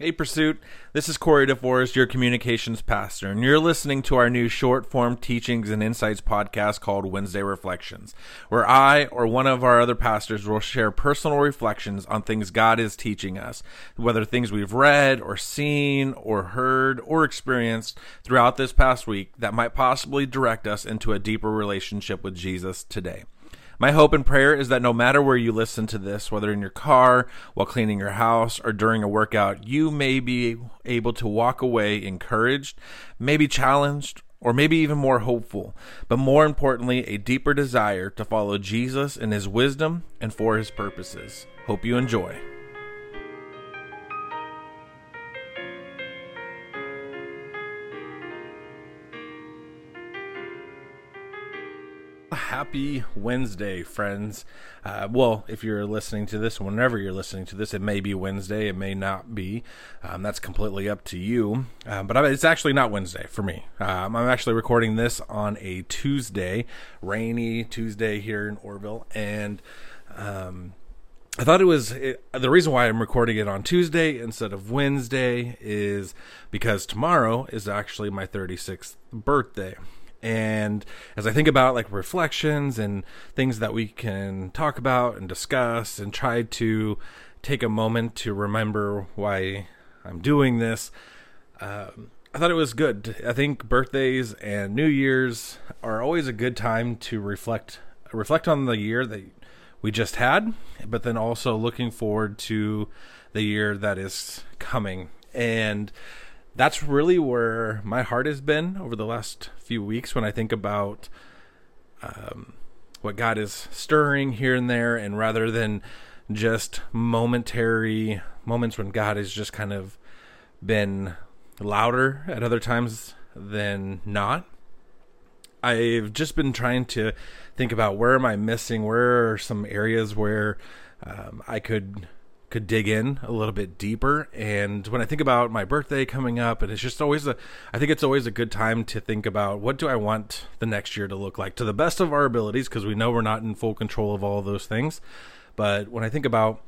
Hey, Pursuit. This is Corey DeForest, your communications pastor, and you're listening to our new short form teachings and insights podcast called Wednesday Reflections, where I or one of our other pastors will share personal reflections on things God is teaching us, whether things we've read or seen or heard or experienced throughout this past week that might possibly direct us into a deeper relationship with Jesus today. My hope and prayer is that no matter where you listen to this, whether in your car, while cleaning your house, or during a workout, you may be able to walk away encouraged, maybe challenged, or maybe even more hopeful, but more importantly, a deeper desire to follow Jesus in his wisdom and for his purposes. Hope you enjoy. Happy Wednesday, friends. Uh, well, if you're listening to this, whenever you're listening to this, it may be Wednesday, it may not be. Um, that's completely up to you. Um, but it's actually not Wednesday for me. Um, I'm actually recording this on a Tuesday, rainy Tuesday here in Oroville, and um, I thought it was it, the reason why I'm recording it on Tuesday instead of Wednesday is because tomorrow is actually my 36th birthday. And as I think about like reflections and things that we can talk about and discuss and try to take a moment to remember why I'm doing this, um, I thought it was good. I think birthdays and New Year's are always a good time to reflect reflect on the year that we just had, but then also looking forward to the year that is coming. And that's really where my heart has been over the last few weeks when I think about um, what God is stirring here and there, and rather than just momentary moments when God has just kind of been louder at other times than not. I've just been trying to think about where am I missing? Where are some areas where um, I could could dig in a little bit deeper. And when I think about my birthday coming up, and it's just always a, I think it's always a good time to think about what do I want the next year to look like to the best of our abilities, because we know we're not in full control of all of those things. But when I think about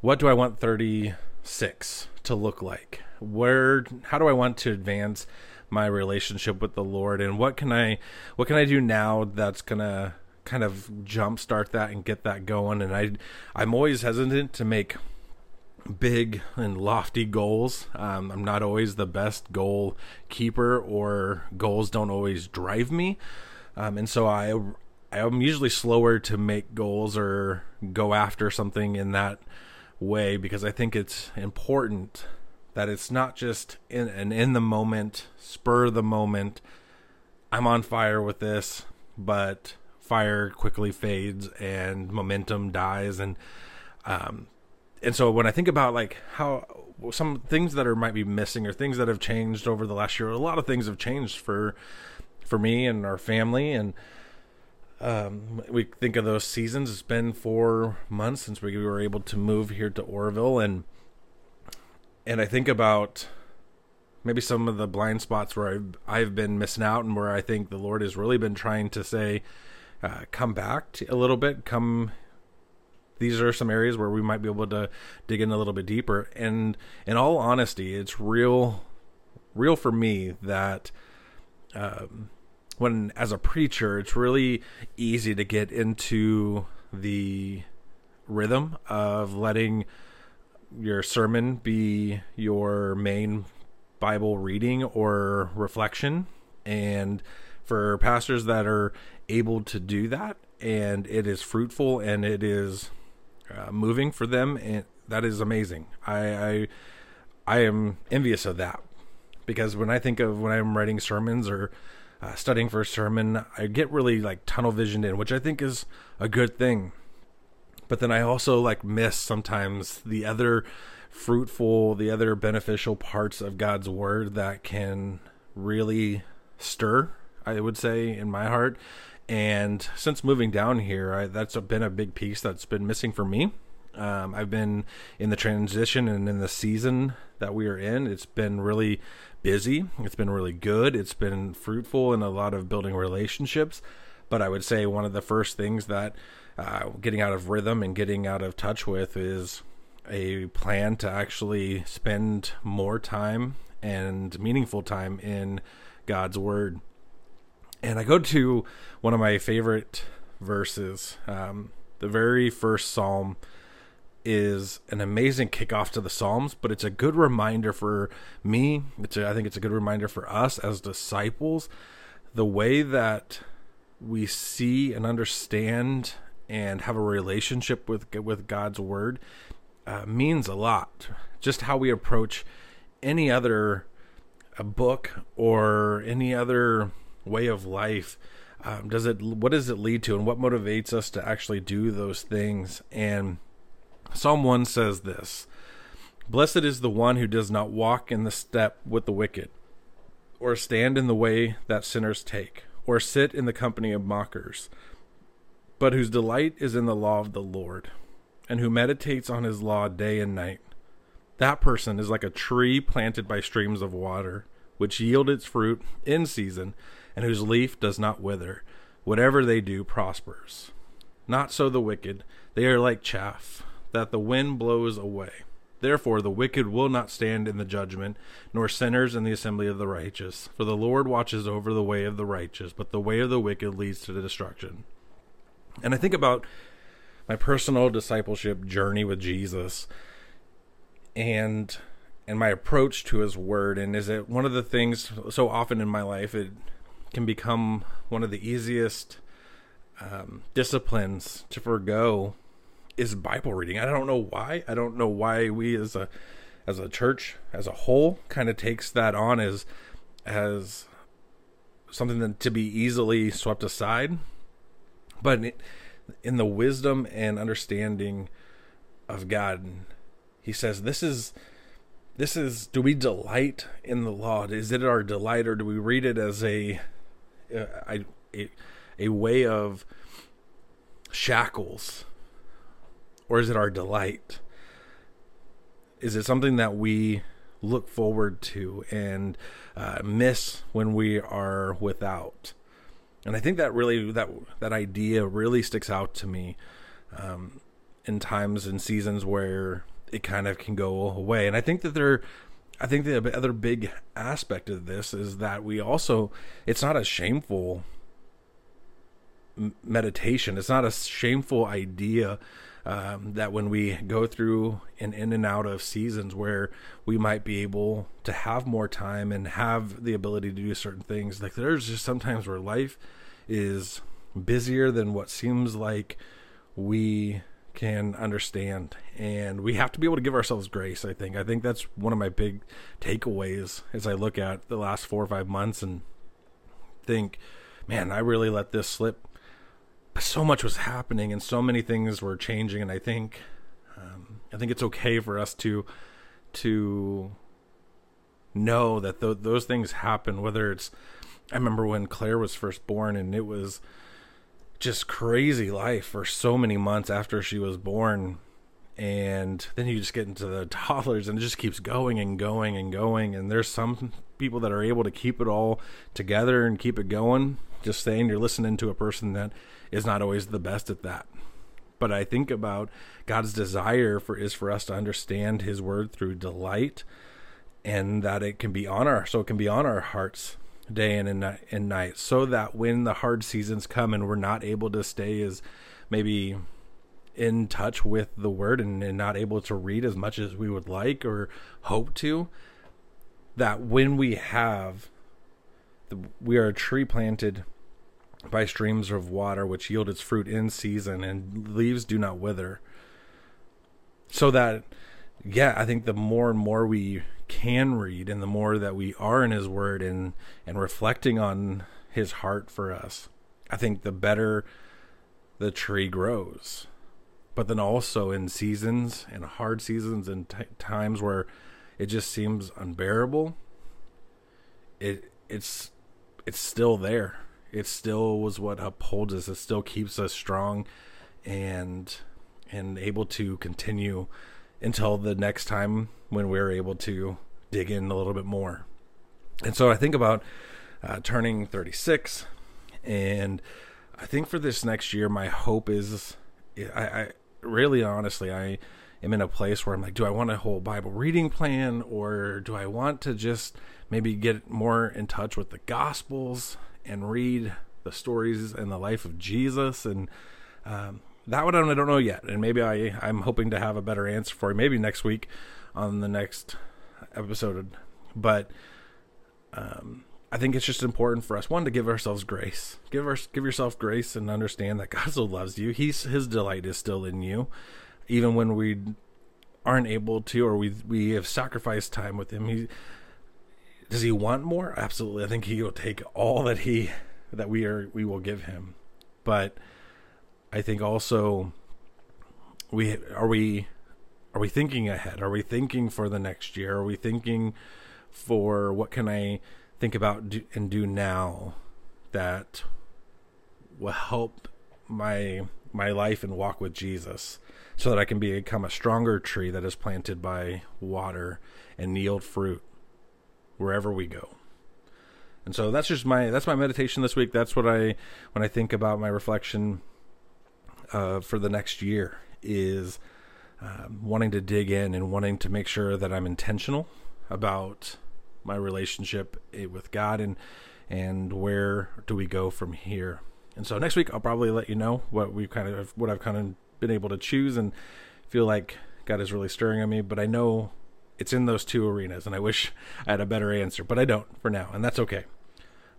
what do I want 36 to look like, where, how do I want to advance my relationship with the Lord, and what can I, what can I do now that's gonna kind of jumpstart that and get that going? And I, I'm always hesitant to make big and lofty goals. Um, I'm not always the best goal keeper, or goals don't always drive me, um, and so I I'm usually slower to make goals or go after something in that way because I think it's important that it's not just in an in the moment, spur the moment. I'm on fire with this, but fire quickly fades and momentum dies and um, and so when I think about like how some things that are might be missing or things that have changed over the last year, a lot of things have changed for for me and our family and um, we think of those seasons. It's been four months since we were able to move here to Oroville, and and I think about maybe some of the blind spots where I've, I've been missing out, and where I think the Lord has really been trying to say, uh, "Come back to, a little bit, come these are some areas where we might be able to dig in a little bit deeper. And in all honesty, it's real, real for me that um, when, as a preacher, it's really easy to get into the rhythm of letting your sermon be your main Bible reading or reflection. And for pastors that are able to do that and it is fruitful and it is uh, moving for them, and that is amazing. I, I I am envious of that because when I think of when I'm writing sermons or uh, studying for a sermon, I get really like tunnel visioned in, which I think is a good thing. But then I also like miss sometimes the other fruitful, the other beneficial parts of God's word that can really stir, I would say, in my heart and since moving down here, I, that's been a big piece that's been missing for me. Um, I've been in the transition and in the season that we are in. It's been really busy. It's been really good. It's been fruitful in a lot of building relationships. But I would say one of the first things that uh, getting out of rhythm and getting out of touch with is a plan to actually spend more time and meaningful time in God's Word. And I go to one of my favorite verses. Um, the very first psalm is an amazing kickoff to the Psalms, but it's a good reminder for me. It's a, I think it's a good reminder for us as disciples. The way that we see and understand and have a relationship with with God's word uh, means a lot. Just how we approach any other a book or any other way of life um, does it what does it lead to and what motivates us to actually do those things? And psalm 1 says this blessed is the one who does not walk in the step with the wicked or stand in the way that sinners take or sit in the company of mockers but whose delight is in the law of the lord and who meditates on his law day and night. That person is like a tree planted by streams of water, which yield its fruit in season, and whose leaf does not wither. Whatever they do prospers. Not so the wicked. They are like chaff that the wind blows away. Therefore, the wicked will not stand in the judgment, nor sinners in the assembly of the righteous. For the Lord watches over the way of the righteous, but the way of the wicked leads to destruction. And I think about my personal discipleship journey with Jesus and and my approach to his word and is it one of the things so often in my life it can become one of the easiest um, disciplines to forego is bible reading. I don't know why. I don't know why we as a as a church as a whole kind of takes that on as as something that to be easily swept aside. But in the wisdom and understanding of god he says this is this is do we delight in the law? Is it our delight or do we read it as a a, a, a way of shackles or is it our delight is it something that we look forward to and uh, miss when we are without and i think that really that that idea really sticks out to me um, in times and seasons where it kind of can go away. And I think that there, I think the other big aspect of this is that we also, it's not a shameful meditation. It's not a shameful idea um, that when we go through and in and out of seasons where we might be able to have more time and have the ability to do certain things. Like there's just sometimes where life is busier than what seems like we can understand and we have to be able to give ourselves grace i think. I think that's one of my big takeaways as i look at the last four or five months and think man i really let this slip. So much was happening and so many things were changing and i think um, i think it's okay for us to to know that th- those things happen whether it's i remember when claire was first born and it was just crazy life for so many months after she was born. And then you just get into the toddlers and it just keeps going and going and going. And there's some people that are able to keep it all together and keep it going. Just saying you're listening to a person that is not always the best at that. But i think about god's desire for is for us to understand his word through delight and that it can be on our so it can be on our hearts day in and, and night so that when the hard seasons come and we're not able to stay as maybe in touch with the word and, and not able to read as much as we would like or hope to that when we have the, we are a tree planted by streams of water which yield its fruit in season and leaves do not wither. So that yeah i think the more and more we can read and the more that we are in his word and and reflecting on his heart for us i think the better the tree grows. But then also in seasons and hard seasons and t- times where it just seems unbearable it it's it's still there. It still was what upholds us. It still keeps us strong and and able to continue until the next time when we're able to dig in a little bit more. And so I think about uh, turning 36, and I think for this next year, my hope is I, I really honestly, I am in a place where I'm like, do I want a whole Bible reading plan or do I want to just maybe get more in touch with the Gospels and read the stories and the life of Jesus? And um, that one I don't know yet. And maybe I, I'm hoping to have a better answer for you maybe next week on the next episode. But um, I think it's just important for us one to give ourselves grace, give our give yourself grace, and understand that God still loves you. He's His delight is still in you, even when we aren't able to, or we we have sacrificed time with Him. He does He want more? Absolutely. I think He will take all that He that we are we will give Him, but I think also we are we are we thinking ahead? Are we thinking for the next year? Are we thinking for what can I think about do, and do now that will help my my life and walk with Jesus so that I can become a stronger tree that is planted by water and yield fruit wherever we go. And so that's just my that's my meditation this week. That's what I when I think about my reflection uh, for the next year is uh, wanting to dig in and wanting to make sure that I'm intentional about my relationship eh, with God and and where do we go from here. And so next week I'll probably let you know what we kind of what I've kind of been able to choose and feel like God is really stirring on me, but I know it's in those two arenas and I wish I had a better answer, but I don't for now, and that's okay.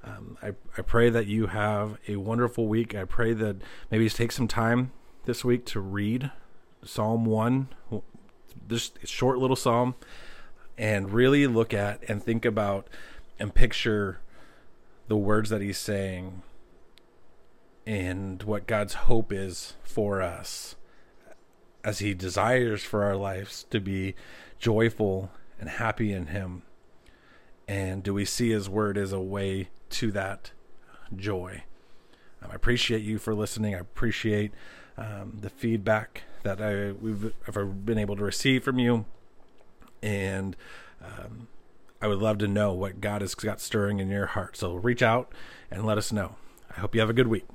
Um, I, I pray that you have a wonderful week. I pray that maybe take some time this week to read Psalm 1, this short little psalm and really look at and think about and picture the words that he's saying and what God's hope is for us as he desires for our lives to be joyful and happy in him. And do we see his word as a way to that joy? Um, I appreciate you for listening. I appreciate um, the feedback that I we've ever been able to receive from you and um, I would love to know what God has got stirring in your heart. So reach out and let us know. I hope you have a good week.